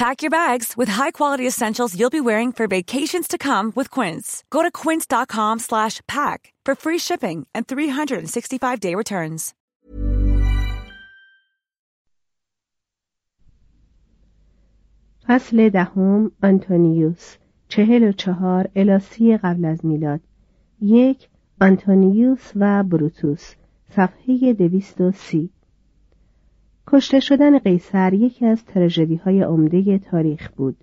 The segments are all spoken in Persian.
Pack your bags with high-quality essentials you'll be wearing for vacations to come with Quince. Go to quince.com slash pack for free shipping and 365-day returns. فصل دهم آنتونیوس چهل و چهار الاسی قبل از میلاد یک آنتونیوس و بروتوس صفحه دویست و سی کشته شدن قیصر یکی از تراژدی های عمده تاریخ بود.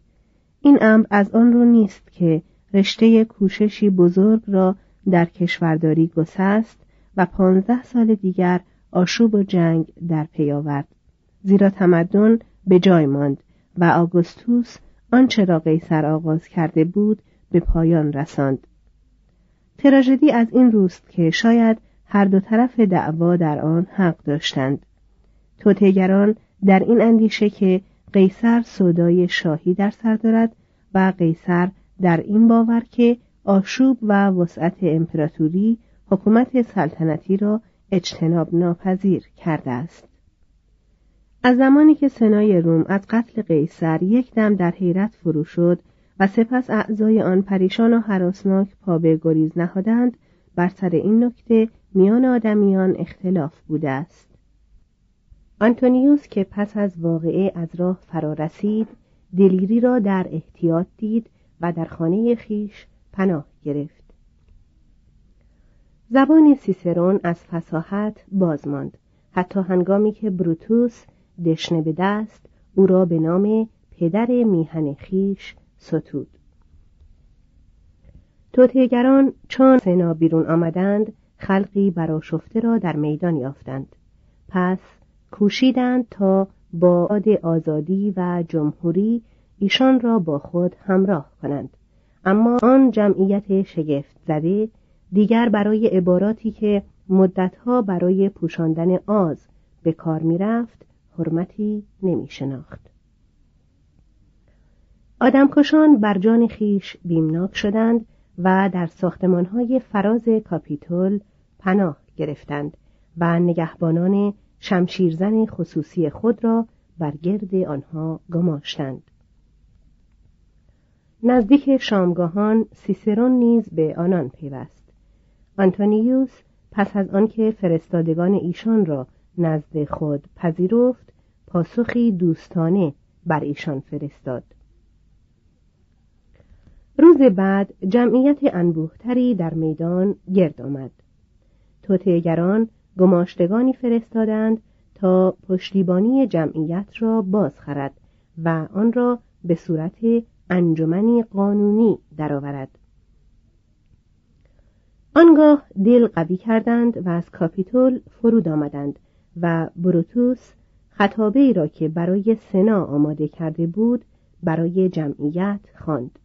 این امر از آن رو نیست که رشته کوششی بزرگ را در کشورداری گسست و پانزده سال دیگر آشوب و جنگ در پی آورد. زیرا تمدن به جای ماند و آگوستوس آنچه را قیصر آغاز کرده بود به پایان رساند. تراژدی از این روست که شاید هر دو طرف دعوا در آن حق داشتند. توتگران در این اندیشه که قیصر صدای شاهی در سر دارد و قیصر در این باور که آشوب و وسعت امپراتوری حکومت سلطنتی را اجتناب ناپذیر کرده است. از زمانی که سنای روم از قتل قیصر یک دم در حیرت فرو شد و سپس اعضای آن پریشان و حراسناک پا به گریز نهادند بر سر این نکته میان آدمیان اختلاف بوده است. آنتونیوس که پس از واقعه از راه فرا رسید دلیری را در احتیاط دید و در خانه خیش پناه گرفت. زبان سیسرون از فساحت باز ماند. حتی هنگامی که بروتوس دشنه به دست او را به نام پدر میهن خیش ستود. توتیگران چون سنا بیرون آمدند خلقی براشفته را در میدان یافتند. پس کوشیدند تا با عاد آزادی و جمهوری ایشان را با خود همراه کنند. اما آن جمعیت شگفت زده دیگر برای عباراتی که مدتها برای پوشاندن آز به کار می‌رفت حرمتی نمی شناخت آدمکشان بر جان خیش بیمناک شدند و در ساختمانهای فراز کاپیتول پناه گرفتند و نگهبانان شمشیرزن خصوصی خود را بر گرد آنها گماشتند. نزدیک شامگاهان سیسرون نیز به آنان پیوست. آنتونیوس پس از آنکه فرستادگان ایشان را نزد خود پذیرفت پاسخی دوستانه بر ایشان فرستاد. روز بعد جمعیت انبوهتری در میدان گرد آمد. توتهگران گماشتگانی فرستادند تا پشتیبانی جمعیت را بازخرد و آن را به صورت انجمنی قانونی درآورد آنگاه دل قوی کردند و از کاپیتول فرود آمدند و بروتوس خطابه ای را که برای سنا آماده کرده بود برای جمعیت خواند.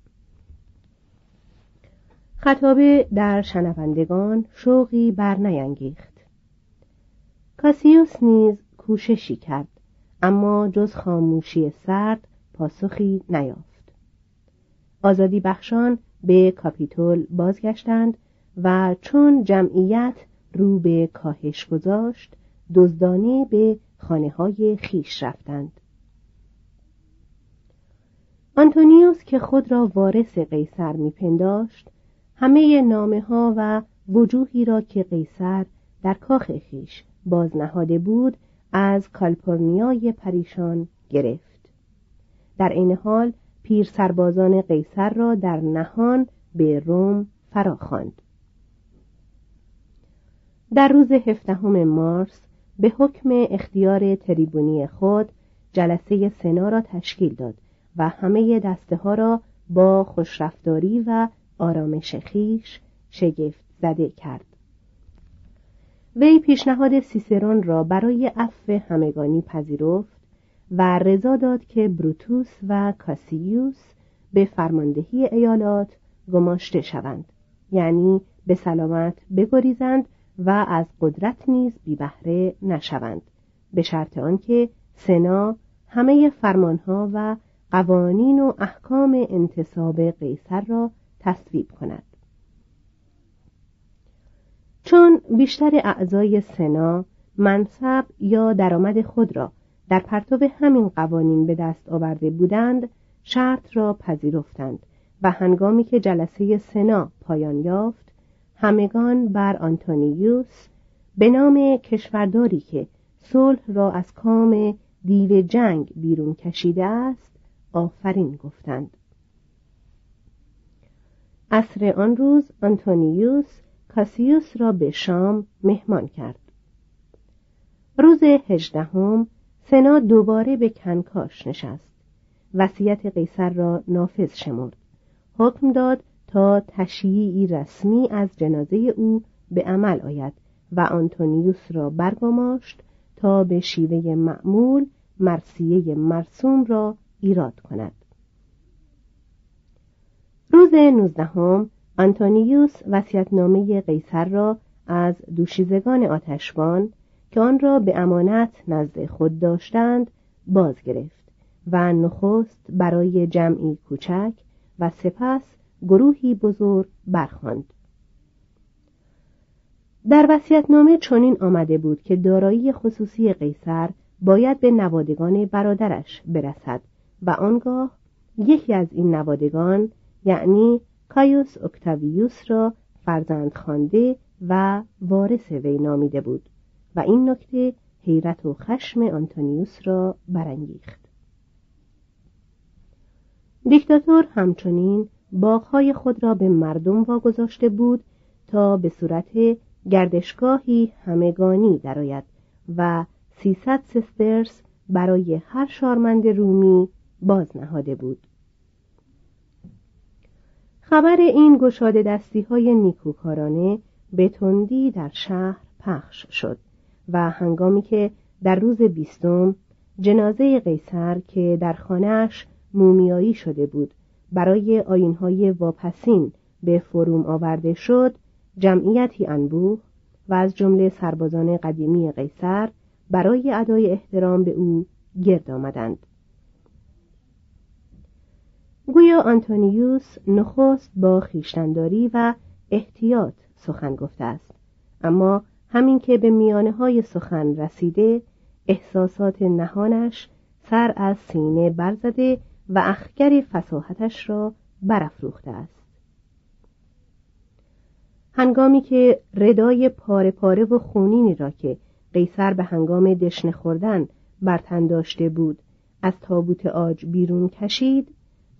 خطابه در شنوندگان شوقی برنیانگیخت کاسیوس نیز کوششی کرد اما جز خاموشی سرد پاسخی نیافت. آزادی بخشان به کاپیتول بازگشتند و چون جمعیت رو به کاهش گذاشت دزدانه به خانه های خیش رفتند. آنتونیوس که خود را وارث قیصر میپنداشت همه نامه ها و وجوهی را که قیصر در کاخ خیش بازنهاده بود از کالپورنیای پریشان گرفت. در این حال پیر سربازان قیصر را در نهان به روم فراخواند. در روز هفدهم مارس به حکم اختیار تریبونی خود جلسه سنا را تشکیل داد و همه دسته ها را با خوشرفتاری و آرامش خیش شگفت زده کرد. وی پیشنهاد سیسرون را برای عفو همگانی پذیرفت و رضا داد که بروتوس و کاسیوس به فرماندهی ایالات گماشته شوند یعنی به سلامت بگریزند و از قدرت نیز بی بهره نشوند به شرط آنکه سنا همه فرمانها و قوانین و احکام انتصاب قیصر را تصویب کند. چون بیشتر اعضای سنا منصب یا درآمد خود را در پرتو همین قوانین به دست آورده بودند شرط را پذیرفتند و هنگامی که جلسه سنا پایان یافت همگان بر آنتونیوس به نام کشورداری که صلح را از کام دیو جنگ بیرون کشیده است آفرین گفتند. عصر آن روز آنتونیوس کاسیوس را به شام مهمان کرد. روز هجدهم سنا دوباره به کنکاش نشست. وصیت قیصر را نافذ شمرد. حکم داد تا تشییعی رسمی از جنازه او به عمل آید و آنتونیوس را برگماشت تا به شیوه معمول مرسیه مرسوم را ایراد کند. روز نوزدهم آنتونیوس وصیتنامه قیصر را از دوشیزگان آتشبان که آن را به امانت نزد خود داشتند باز گرفت و نخست برای جمعی کوچک و سپس گروهی بزرگ برخواند. در وصیت‌نامه چنین آمده بود که دارایی خصوصی قیصر باید به نوادگان برادرش برسد و آنگاه یکی از این نوادگان یعنی کایوس اکتاویوس را فرزند خوانده و وارث وی نامیده بود و این نکته حیرت و خشم آنتونیوس را برانگیخت. دیکتاتور همچنین باغهای خود را به مردم واگذاشته بود تا به صورت گردشگاهی همگانی درآید و سیصد سسترس برای هر شارمند رومی باز نهاده بود. خبر این گشاده دستی های نیکوکارانه به تندی در شهر پخش شد و هنگامی که در روز بیستم جنازه قیصر که در خانهاش مومیایی شده بود برای آینهای واپسین به فروم آورده شد جمعیتی انبوه و از جمله سربازان قدیمی قیصر برای ادای احترام به او گرد آمدند. گویا آنتونیوس نخست با خیشتنداری و احتیاط سخن گفته است. اما همین که به میانه های سخن رسیده احساسات نهانش سر از سینه برزده و اخگر فساحتش را برافروخته است. هنگامی که ردای پاره پاره و خونینی را که قیصر به هنگام دشنه خوردن بر داشته بود از تابوت آج بیرون کشید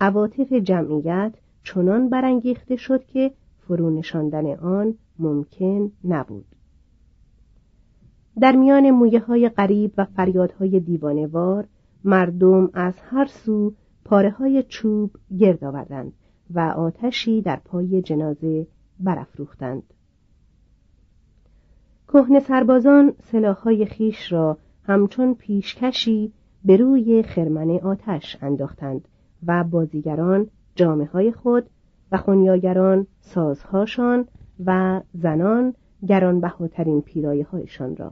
عواطف جمعیت چنان برانگیخته شد که فرو نشاندن آن ممکن نبود در میان مویه های قریب و فریادهای دیوانوار مردم از هر سو پاره های چوب گرد آوردند و آتشی در پای جنازه برافروختند. کهنه سربازان سلاحهای خیش را همچون پیشکشی به روی خرمن آتش انداختند و بازیگران جامعه های خود و خونیاگران سازهاشان و زنان گرانبهاترین پیرایه هایشان را.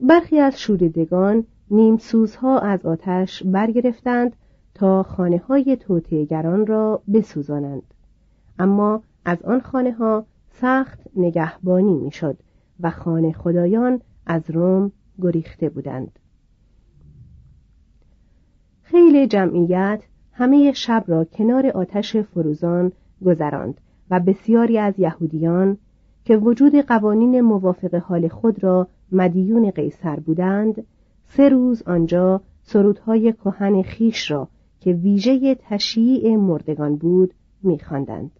برخی از شوریدگان نیم سوزها از آتش برگرفتند تا خانه های توتیگران را بسوزانند. اما از آن خانه ها سخت نگهبانی می‌شد و خانه خدایان از روم گریخته بودند. خیلی جمعیت همه شب را کنار آتش فروزان گذراند و بسیاری از یهودیان که وجود قوانین موافق حال خود را مدیون قیصر بودند سه روز آنجا سرودهای کهن خیش را که ویژه تشییع مردگان بود میخواندند.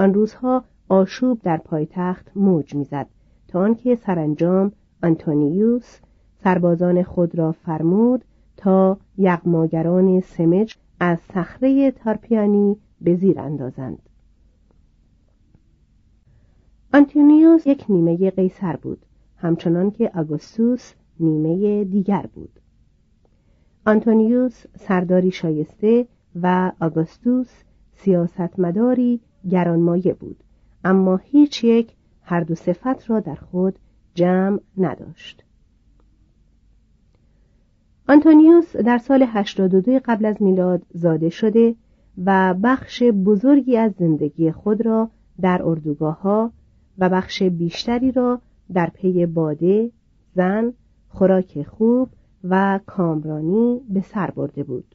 آن روزها آشوب در پایتخت موج می‌زد تا آنکه سرانجام آنتونیوس سربازان خود را فرمود تا یغماگران سمج از صخره تارپیانی به زیر اندازند. آنتونیوس یک نیمه قیصر بود همچنان که آگوستوس نیمه دیگر بود. آنتونیوس سرداری شایسته و آگوستوس سیاستمداری گرانمایه بود اما هیچ یک هر دو صفت را در خود جمع نداشت. آنتونیوس در سال 82 قبل از میلاد زاده شده و بخش بزرگی از زندگی خود را در اردوگاه ها و بخش بیشتری را در پی باده، زن، خوراک خوب و کامرانی به سر برده بود.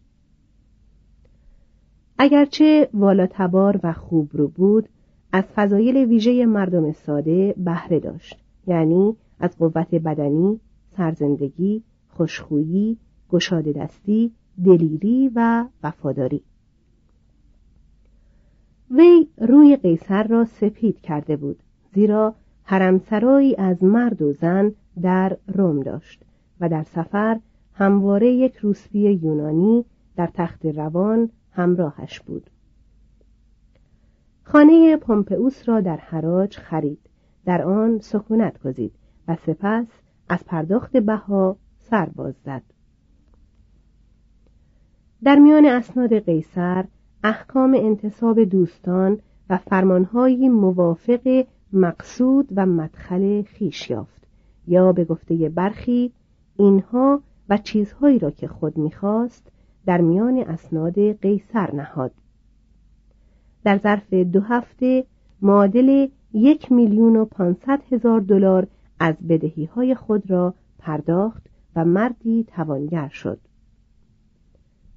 اگرچه والاتبار و خوب رو بود، از فضایل ویژه مردم ساده بهره داشت یعنی از قوت بدنی، سرزندگی، خوشخویی، گشاده دستی، دلیری و وفاداری. وی روی قیصر را سپید کرده بود زیرا حرمسرایی از مرد و زن در روم داشت و در سفر همواره یک روسبی یونانی در تخت روان همراهش بود خانه پومپئوس را در حراج خرید در آن سکونت گزید و سپس از پرداخت بها سر زد. در میان اسناد قیصر احکام انتصاب دوستان و فرمانهایی موافق مقصود و مدخل خیش یافت. یا به گفته برخی اینها و چیزهایی را که خود می‌خواست در میان اسناد قیصر نهاد. در ظرف دو هفته معادل یک میلیون و پانصد هزار دلار از بدهی های خود را پرداخت و مردی توانگر شد.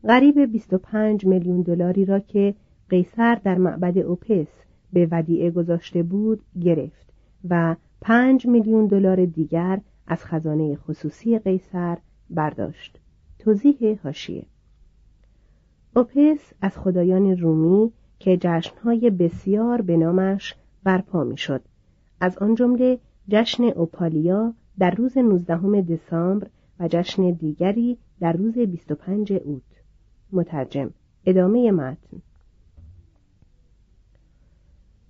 غریب 25 میلیون دلاری را که قیصر در معبد اوپس به ودیعه گذاشته بود گرفت و پنج میلیون دلار دیگر از خزانه خصوصی قیصر برداشت. توضیح هاشیه اوپس از خدایان رومی که جشنهای بسیار به نامش برپا می‌شد. از آن جمله جشن اوپالیا در روز 19 دسامبر و جشن دیگری در روز 25 اوت. مترجم ادامه متن.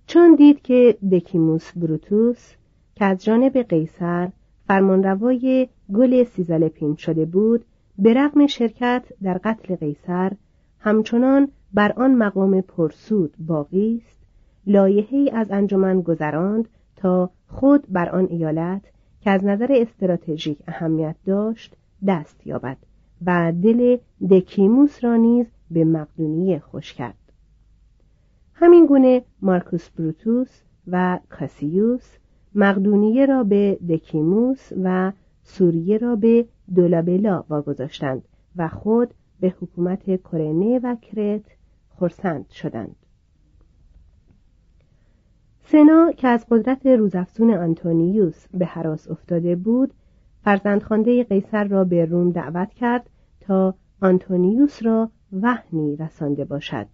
چون دید که دکیموس بروتوس که از جانب قیصر فرمانروای گل سیزالپین شده بود به رغم شرکت در قتل قیصر همچنان بر آن مقام پرسود باقی است لایحه‌ای از انجمن گذراند تا خود بر آن ایالت که از نظر استراتژیک اهمیت داشت دست یابد و دل دکیموس را نیز به مقدونیه خوش کرد. همین گونه مارکوس بروتوس و کاسیوس مقدونیه را به دکیموس و سوریه را به دولابلا واگذاشتند و خود به حکومت کرنه و کرت خرسند شدند. سنا که از قدرت روزافزون آنتونیوس به حراس افتاده بود فرزندخوانده قیصر را به روم دعوت کرد تا آنتونیوس را وحنی رسانده باشد.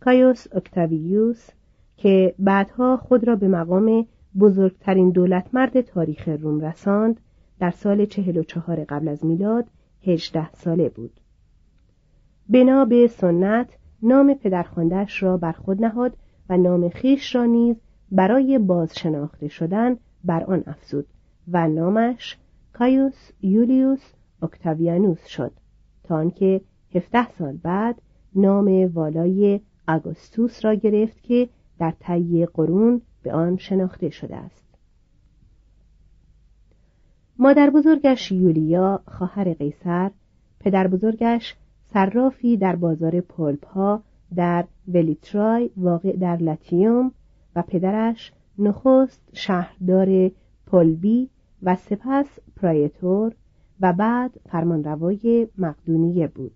کایوس اکتاویوس که بعدها خود را به مقام بزرگترین دولتمرد تاریخ روم رساند در سال چهل و چهار قبل از میلاد هجده ساله بود. بنا به سنت نام پدرخواندهاش را بر خود نهاد و نام خیش را نیز برای بازشناخته شدن بر آن افزود و نامش کایوس یولیوس اکتاویانوس شد تا آنکه هفده سال بعد نام والای آگوستوس را گرفت که در طی قرون به آن شناخته شده است. مادر بزرگش یولیا خواهر قیصر پدر بزرگش صرافی در بازار پولپا در ولیترای واقع در لاتیوم و پدرش نخست شهردار پولبی و سپس پرایتور و بعد فرمانروای مقدونیه بود.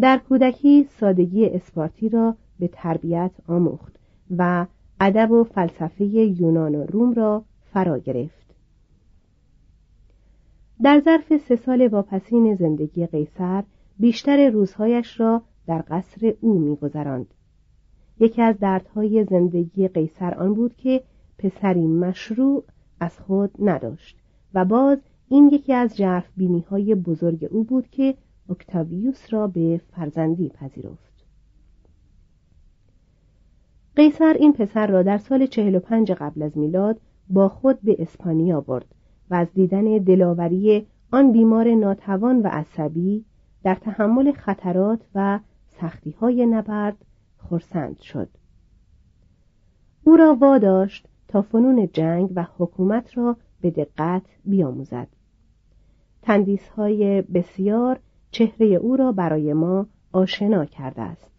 در کودکی سادگی اسپارتی را به تربیت آموخت و ادب و فلسفه یونان و روم را فرا گرفت. در ظرف سه سال واپسین زندگی قیصر بیشتر روزهایش را در قصر او میگذراند. یکی از دردهای زندگی قیصر آن بود که پسری مشروع از خود نداشت و باز این یکی از جرف بینی های بزرگ او بود که اکتاویوس را به فرزندی پذیرفت. قیصر این پسر را در سال 45 قبل از میلاد با خود به اسپانیا برد و از دیدن دلاوری آن بیمار ناتوان و عصبی در تحمل خطرات و سختی های نبرد خرسند شد. او را واداشت تا فنون جنگ و حکومت را به دقت بیاموزد. تندیس های بسیار چهره او را برای ما آشنا کرده است.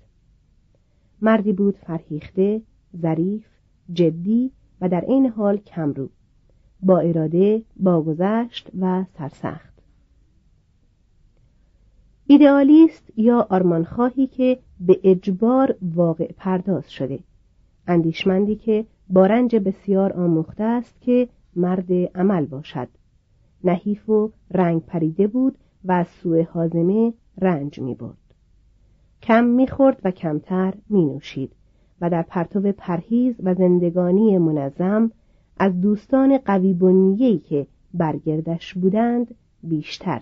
مردی بود فرهیخته ظریف جدی و در عین حال کمرو با اراده با گذشت و سرسخت. ایدئالیست یا آرمانخواهی که به اجبار واقع پرداز شده. اندیشمندی که با رنج بسیار آموخته است که مرد عمل باشد. نحیف و رنگ پریده بود و از سوء حازمه رنج می برد. کم می‌خورد و کمتر می نوشید و در پرتو پرهیز و زندگانی منظم از دوستان قوی بنیهی که برگردش بودند بیشتر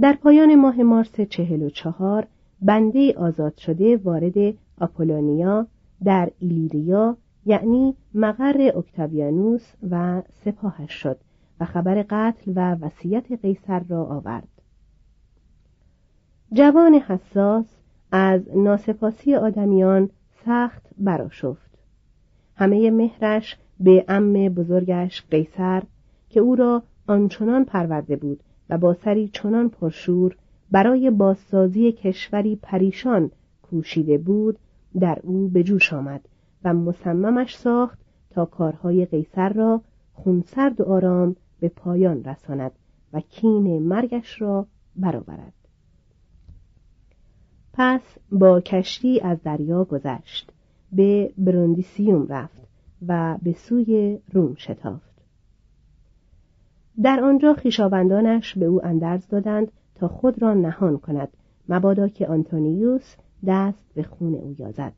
در پایان ماه مارس چهل و چهار بنده آزاد شده وارد آپولونیا در ایلیریا یعنی مقر اکتاویانوس و سپاهش شد و خبر قتل و وصیت قیصر را آورد. جوان حساس از ناسپاسی آدمیان سخت براشفت همه مهرش به ام بزرگش قیصر که او را آنچنان پرورده بود و با سری چنان پرشور برای بازسازی کشوری پریشان کوشیده بود در او به جوش آمد و مصممش ساخت تا کارهای قیصر را خونسرد و آرام به پایان رساند و کین مرگش را برآورد. پس با کشتی از دریا گذشت به بروندیسیوم رفت و به سوی روم شتافت. در آنجا خویشاوندانش به او اندرز دادند تا خود را نهان کند مبادا که آنتونیوس دست به خون او یازد.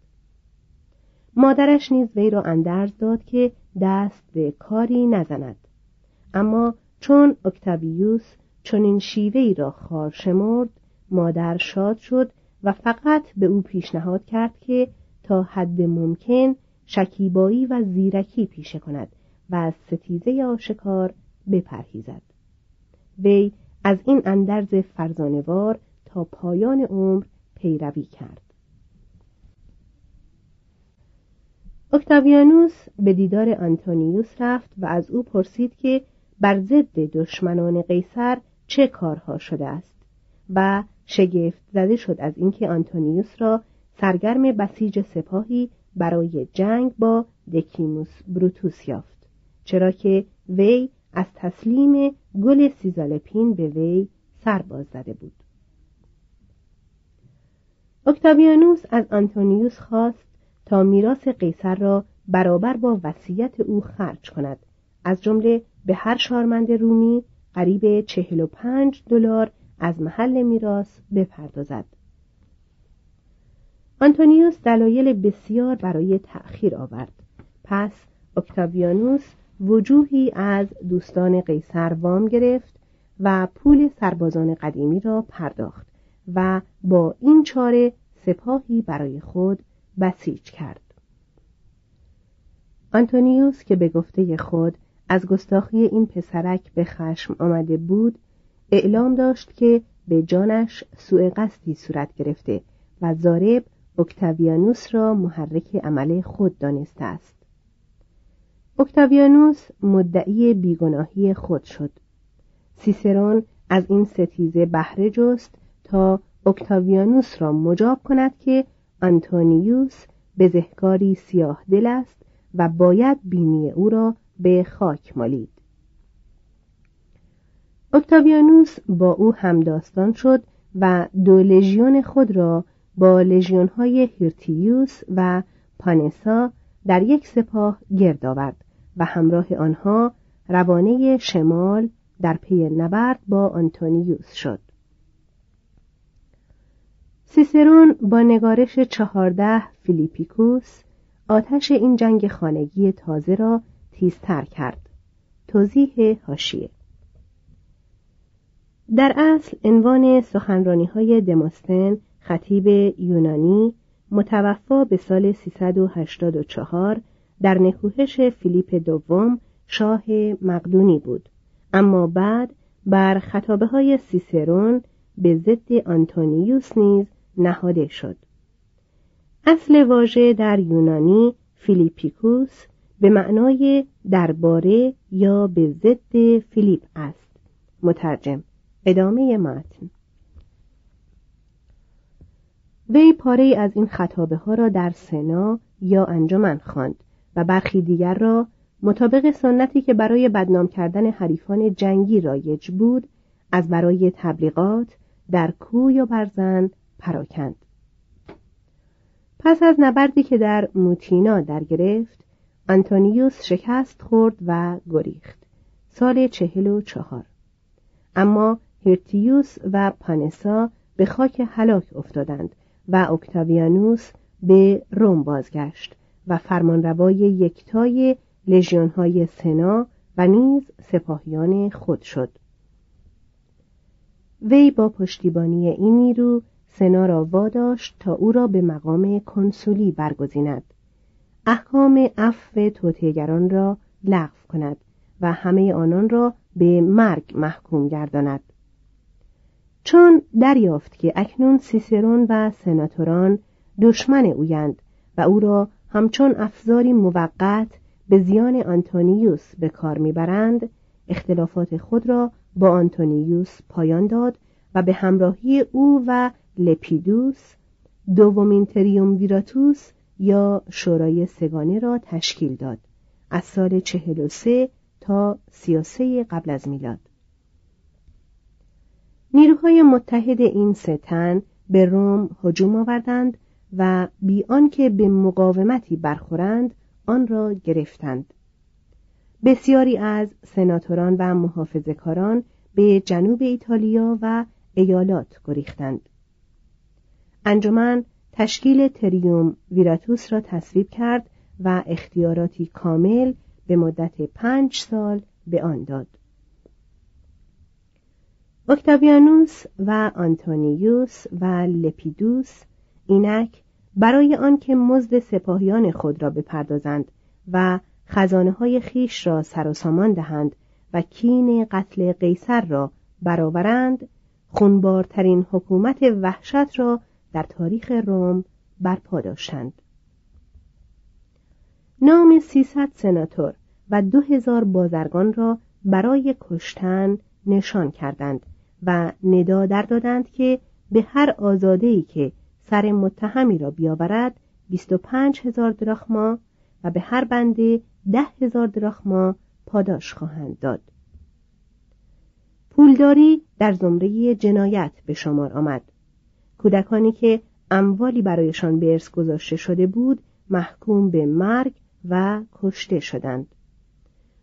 مادرش نیز وی را اندرز داد که دست به کاری نزند. اما چون اکتاویوس چنین شیوه‌ای را خوار شمرد مادر شاد شد و فقط به او پیشنهاد کرد که تا حد ممکن شکیبایی و زیرکی پیشه کند و از ستیزه آشکار بپرهیزد. وی از این اندرز فرزانوار تا پایان عمر پیروی کرد. اکتاویانوس به دیدار آنتونیوس رفت و از او پرسید که بر ضد دشمنان قیصر چه کارها شده است و شگفت زده شد از اینکه آنتونیوس را سرگرم بسیج سپاهی برای جنگ با دکیموس بروتوس یافت چرا که وی از تسلیم گل سیزالپین به وی سر باز زده بود. اکتاویانوس از آنتونیوس خواست تا میراث قیصر را برابر با وصیت او خرج کند. از جمله به هر شارمند رومی قریب چهل و پنج دلار از محل میراث بپردازد. آنتونیوس دلایل بسیار برای تأخیر آورد. پس اکتاویانوس وجوهی از دوستان قیصر وام گرفت و پول سربازان قدیمی را پرداخت و با این چاره سپاهی برای خود بسیج کرد. آنتونیوس که به گفته خود از گستاخی این پسرک به خشم آمده بود اعلام داشت که به جانش سوء قصدی صورت گرفته و زارب اکتاویانوس را محرک عمل خود دانسته است. اکتاویانوس مدعی بیگناهی خود شد. سیسرون از این ستیزه بهره جست تا اکتاویانوس را مجاب کند که آنتونیوس بزهکاری سیاه دل است و باید بینی او را به خاک مالید. اکتاویانوس با او همداستان شد و دو لژیون خود را با لژیون‌های هیرتیوس و پانسا در یک سپاه گرد آورد. و همراه آنها روانه شمال در پی نبرد با آنتونیوس شد. سیسرون با نگارش چهارده فیلیپیکوس آتش این جنگ خانگی تازه را تیزتر کرد. توضیح هاشیه در اصل عنوان سخنرانی های دموستن خطیب یونانی متوفا به سال 384 در نکوهش فیلیپ دوم شاه مقدونی بود. اما بعد بر خطابه های سیسرون به ضد آنتونیوس نیز نهاده شد. اصل واژه در یونانی فیلیپیکوس به معنای درباره یا به ضد فیلیپ است. مترجم ادامه متن. وی پاره از این خطابه ها را در سنا یا انجمن خواند. و برخی دیگر را مطابق سنتی که برای بدنام کردن حریفان جنگی رایج بود از برای تبلیغات در کوه یا برزن پراکند. پس از نبردی که در موتینا در گرفت آنتونیوس شکست خورد و گریخت. سال چهل و چهار. اما هرتیوس و پانسا به خاک هلاک افتادند و اکتاویانوس به روم بازگشت. و فرمانروای یکتای لژیونهای سنا و نیز سپاهیان خود شد. وی با پشتیبانی این نیرو سنا را واداشت تا او را به مقام کنسولی برگزیند. احکام عفو توطئهگران را لغو کند و همه آنان را به مرگ محکوم گرداند. چون دریافت که اکنون سیسرون و سناتوران دشمن اویند و او را همچون افزاری موقت به زیان آنتونیوس به کار می‌برند اختلافات خود را با آنتونیوس پایان داد و به همراهی او و لپیدوس دومین تریوم ویراتوس یا شورای سگانه را تشکیل داد از سال چهل و سه تا سی قبل از میلاد. نیروهای متحد این ستن به روم هجوم آوردند و بی آنکه به مقاومتی برخورند آن را گرفتند. بسیاری از سناتوران و محافظهکاران به جنوب ایتالیا و ایالات گریختند. انجمن تشکیل تریوم ویراتوس را تصویب کرد و اختیاراتی کامل به مدت پنج سال به آن داد. اکتاویانوس و آنتونیوس و لپیدوس اینک برای آنکه مزد سپاهیان خود را بپردازند و خزانه های خیش را سر و سامان دهند و کین قتل قیصر را برآورند خونبارترین حکومت وحشت را در تاریخ روم برپا داشتند. نام سیصد سناتور و دو هزار بازرگان را برای کشتن نشان کردند و ندا در دادند که به هر آزادهی که سر متهمی را بیاورد بیست و پنج هزار دراخما و به هر بنده ده هزار دراخما پاداش خواهند داد. پولداری در زمره جنایت به شمار آمد. کودکانی که اموالی برایشان به ارث گذاشته شده بود محکوم به مرگ و کشته شدند.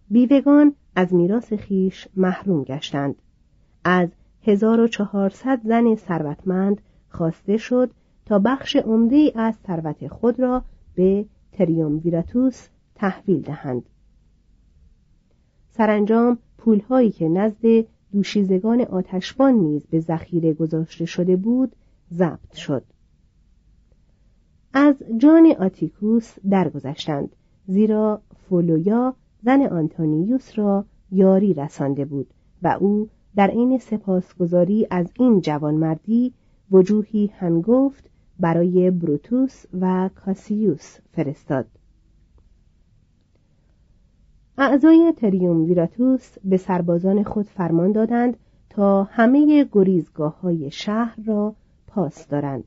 بیوگان از میراث خیش محروم گشتند. از 1400 زن ثروتمند خواسته شد تا بخش عمده از ثروت خود را به ویراتوس تحویل دهند. سرانجام پولهایی که نزد دوشیزگان آتشبان نیز به ذخیره گذاشته شده بود ضبط شد. از جان آتیکوس درگذشتند زیرا فولویا زن آنتونیوس را یاری رسانده بود و او در عین سپاسگزاری از این جوانمردی وجوهی هنگفت برای بروتوس و کاسیوس فرستاد. اعضای تریوم ویراتوس به سربازان خود فرمان دادند تا همه گریزگاه های شهر را پاس دارند.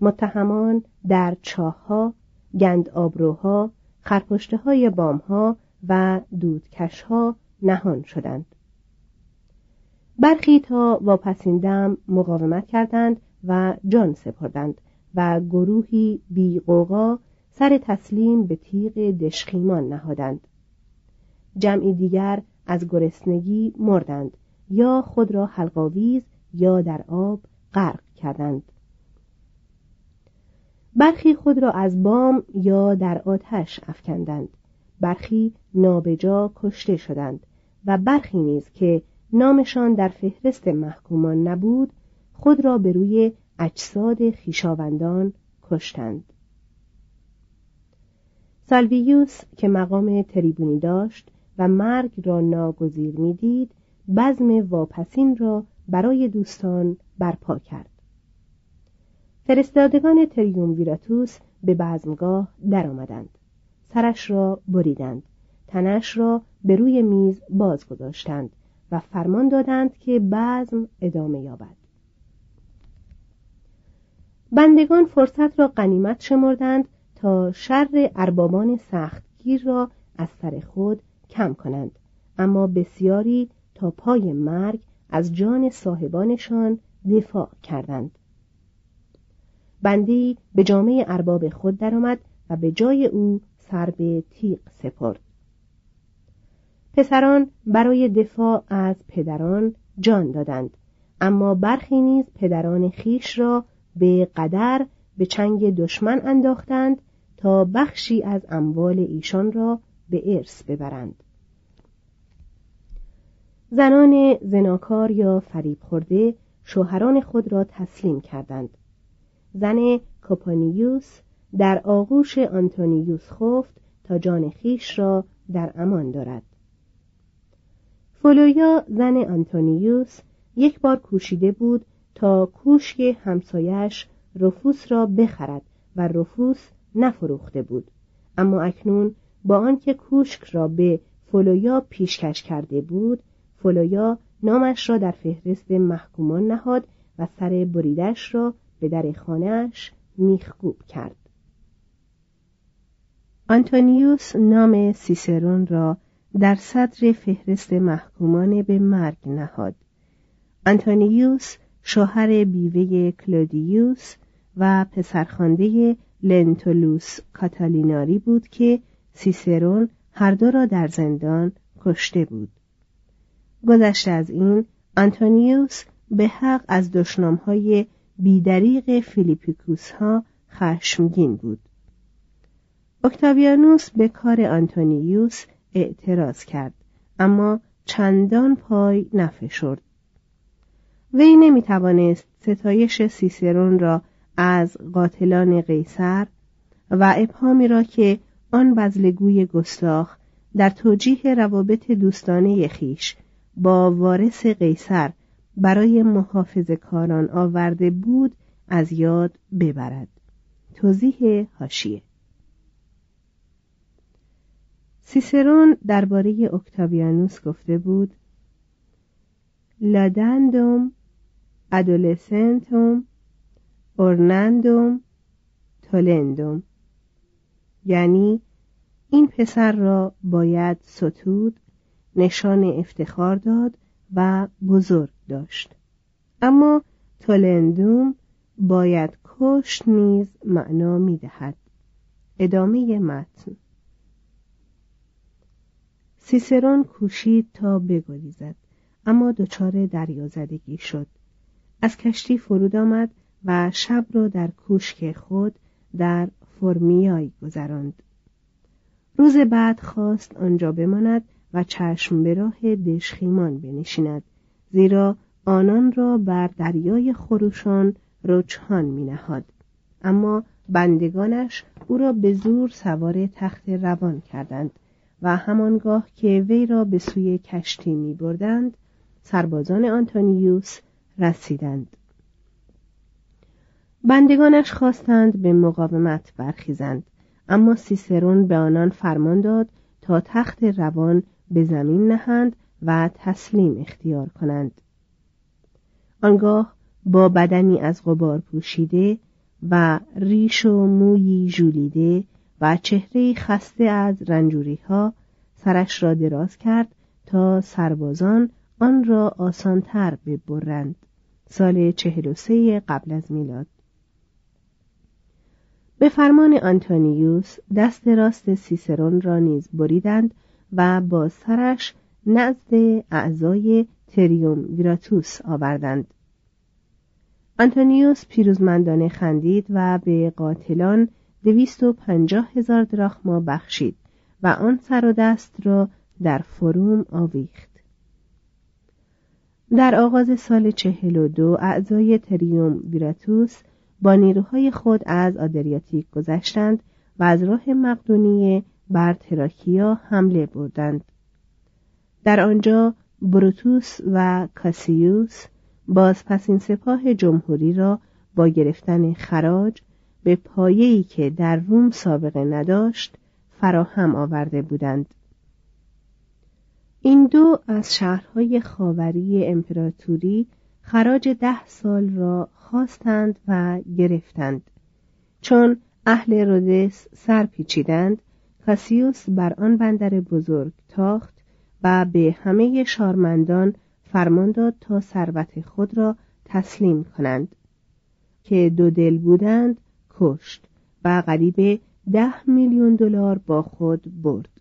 متهمان در چاهها گند آبروها خرپشته های بامها و دودکشها نهان شدند. برخی تا واپسین مقاومت کردند و جان سپردند و گروهی بیقوقا سر تسلیم به تیغ دشخیمان نهادند. جمعی دیگر از گرسنگی مردند یا خود را حلقاویز یا در آب غرق کردند. برخی خود را از بام یا در آتش افکندند. برخی نابجا کشته شدند و برخی نیز که نامشان در فهرست محکومان نبود خود را به روی اجساد خیشاوندان کشتند. سالویوس که مقام تریبونی داشت و مرگ را ناگزیر می‌دید بزم واپسین را برای دوستان برپا کرد. فرستادگان تریوم ویراتوس به بزمگاه درآمدند. سرش را بریدند. تنش را به روی میز باز گذاشتند و فرمان دادند که بزم ادامه یابد. بندگان فرصت را غنیمت شمردند تا شر اربابان سختگیر را از سر خود کم کنند. اما بسیاری تا پای مرگ از جان صاحبانشان دفاع کردند. بندی به جامعه ارباب خود درآمد و به جای او سر به تیغ سپرد. پسران برای دفاع از پدران جان دادند اما برخی نیز پدران خیش را به قدر به چنگ دشمن انداختند تا بخشی از اموال ایشان را به ارث ببرند. زنان زناکار یا فریب خورده شوهران خود را تسلیم کردند. زن کوپانیوس در آغوش آنتونیوس خفت تا جان خیش را در امان دارد. فلویا زن آنتونیوس یک بار کوشیده بود تا کوشک همسایه‌اش رفوس را بخرد و رفوس نفروخته بود. اما اکنون با آنکه کوشک را به فلویا پیشکش کرده بود فلویا نامش را در فهرست محکومان نهاد و سر بریده‌اش را به در خانه‌اش میخکوب کرد. آنتونیوس نام سیسرون را در صدر فهرست محکومان به مرگ نهاد. آنتونیوس شوهر بیوه کلودیوس و پسرخوانده لنتولوس کاتیلیناری بود که سیسرون هر دو را در زندان کشته بود. گذشته از این آنتونیوس به حق از دشنام‌های بی‌دریغ فیلیپیکوس ها خشمگین بود. اکتاویانوس به کار آنتونیوس اعتراض کرد اما چندان پای نفشرد. وی نمی توانست ستایش سیسرون را از قاتلان قیصر و ابهامی را که آن بزلگوی گستاخ در توجیه روابط دوستانه خیش با وارث قیصر برای محافظ کاران آورده بود از یاد ببرد. توضیح هاشیه سیسرون درباره اکتاویانوس گفته بود لادندوم ادولسنتوم اورنندوم تولندوم یعنی این پسر را باید ستود نشان افتخار داد و بزرگ داشت. اما تولندوم باید کشت نیز معنا می دهد. ادامه متن. سیسرون کوشید تا بگریزد اما دچار دریازدگی شد. از کشتی فرود آمد و شب را در کوشک خود در فرمیای گذراند روز بعد خواست آنجا بماند و چشم به راه دشخیمان بنشیند زیرا آنان را بر دریای خروشان رجحان می نهاد. اما بندگانش او را به زور سوار تخت روان کردند و همانگاه که وی را به سوی کشتی می بردند سربازان آنتونیوس رسیدند. بندگانش خواستند به مقاومت برخیزند اما سیسرون به آنان فرمان داد تا تخت روان به زمین نهند و تسلیم اختیار کنند. آنگاه با بدنی از غبار پوشیده و ریش و مویی ژولیده و چهره خسته از رنجوری ها سرش را دراز کرد تا سربازان آن را آسانتر ببرند. سال چهل و سه قبل از میلاد. به فرمان آنتونیوس دست راست سیسرون را نیز بریدند و با سرش نزد اعضای تریوم ویراتوس آوردند. آنتونیوس پیروزمندانه خندید و به قاتلان دویست و پنجاه هزار دراخما بخشید و آن سر و دست را در فروم آویخت. در آغاز سال چهل و دو اعضای تریوم ویراتوس با نیروهای خود از آدریاتیک گذشتند و از راه مقدونیه بر تراکیا حمله بردند. در آنجا بروتوس و کاسیوس بازپسین سپاه جمهوری را با گرفتن خراج به پایه‌ای که در روم سابقه نداشت فراهم آورده بودند. این دو از شهرهای خاوری امپراتوری خراج ده سال را خواستند و گرفتند. چون اهل رودس سر پیچیدند کاسیوس بر آن بندر بزرگ تاخت و به همه شارمندان فرمان داد تا ثروت خود را تسلیم کنند که دو دل بودند کشت و قریب ده میلیون دلار با خود برد.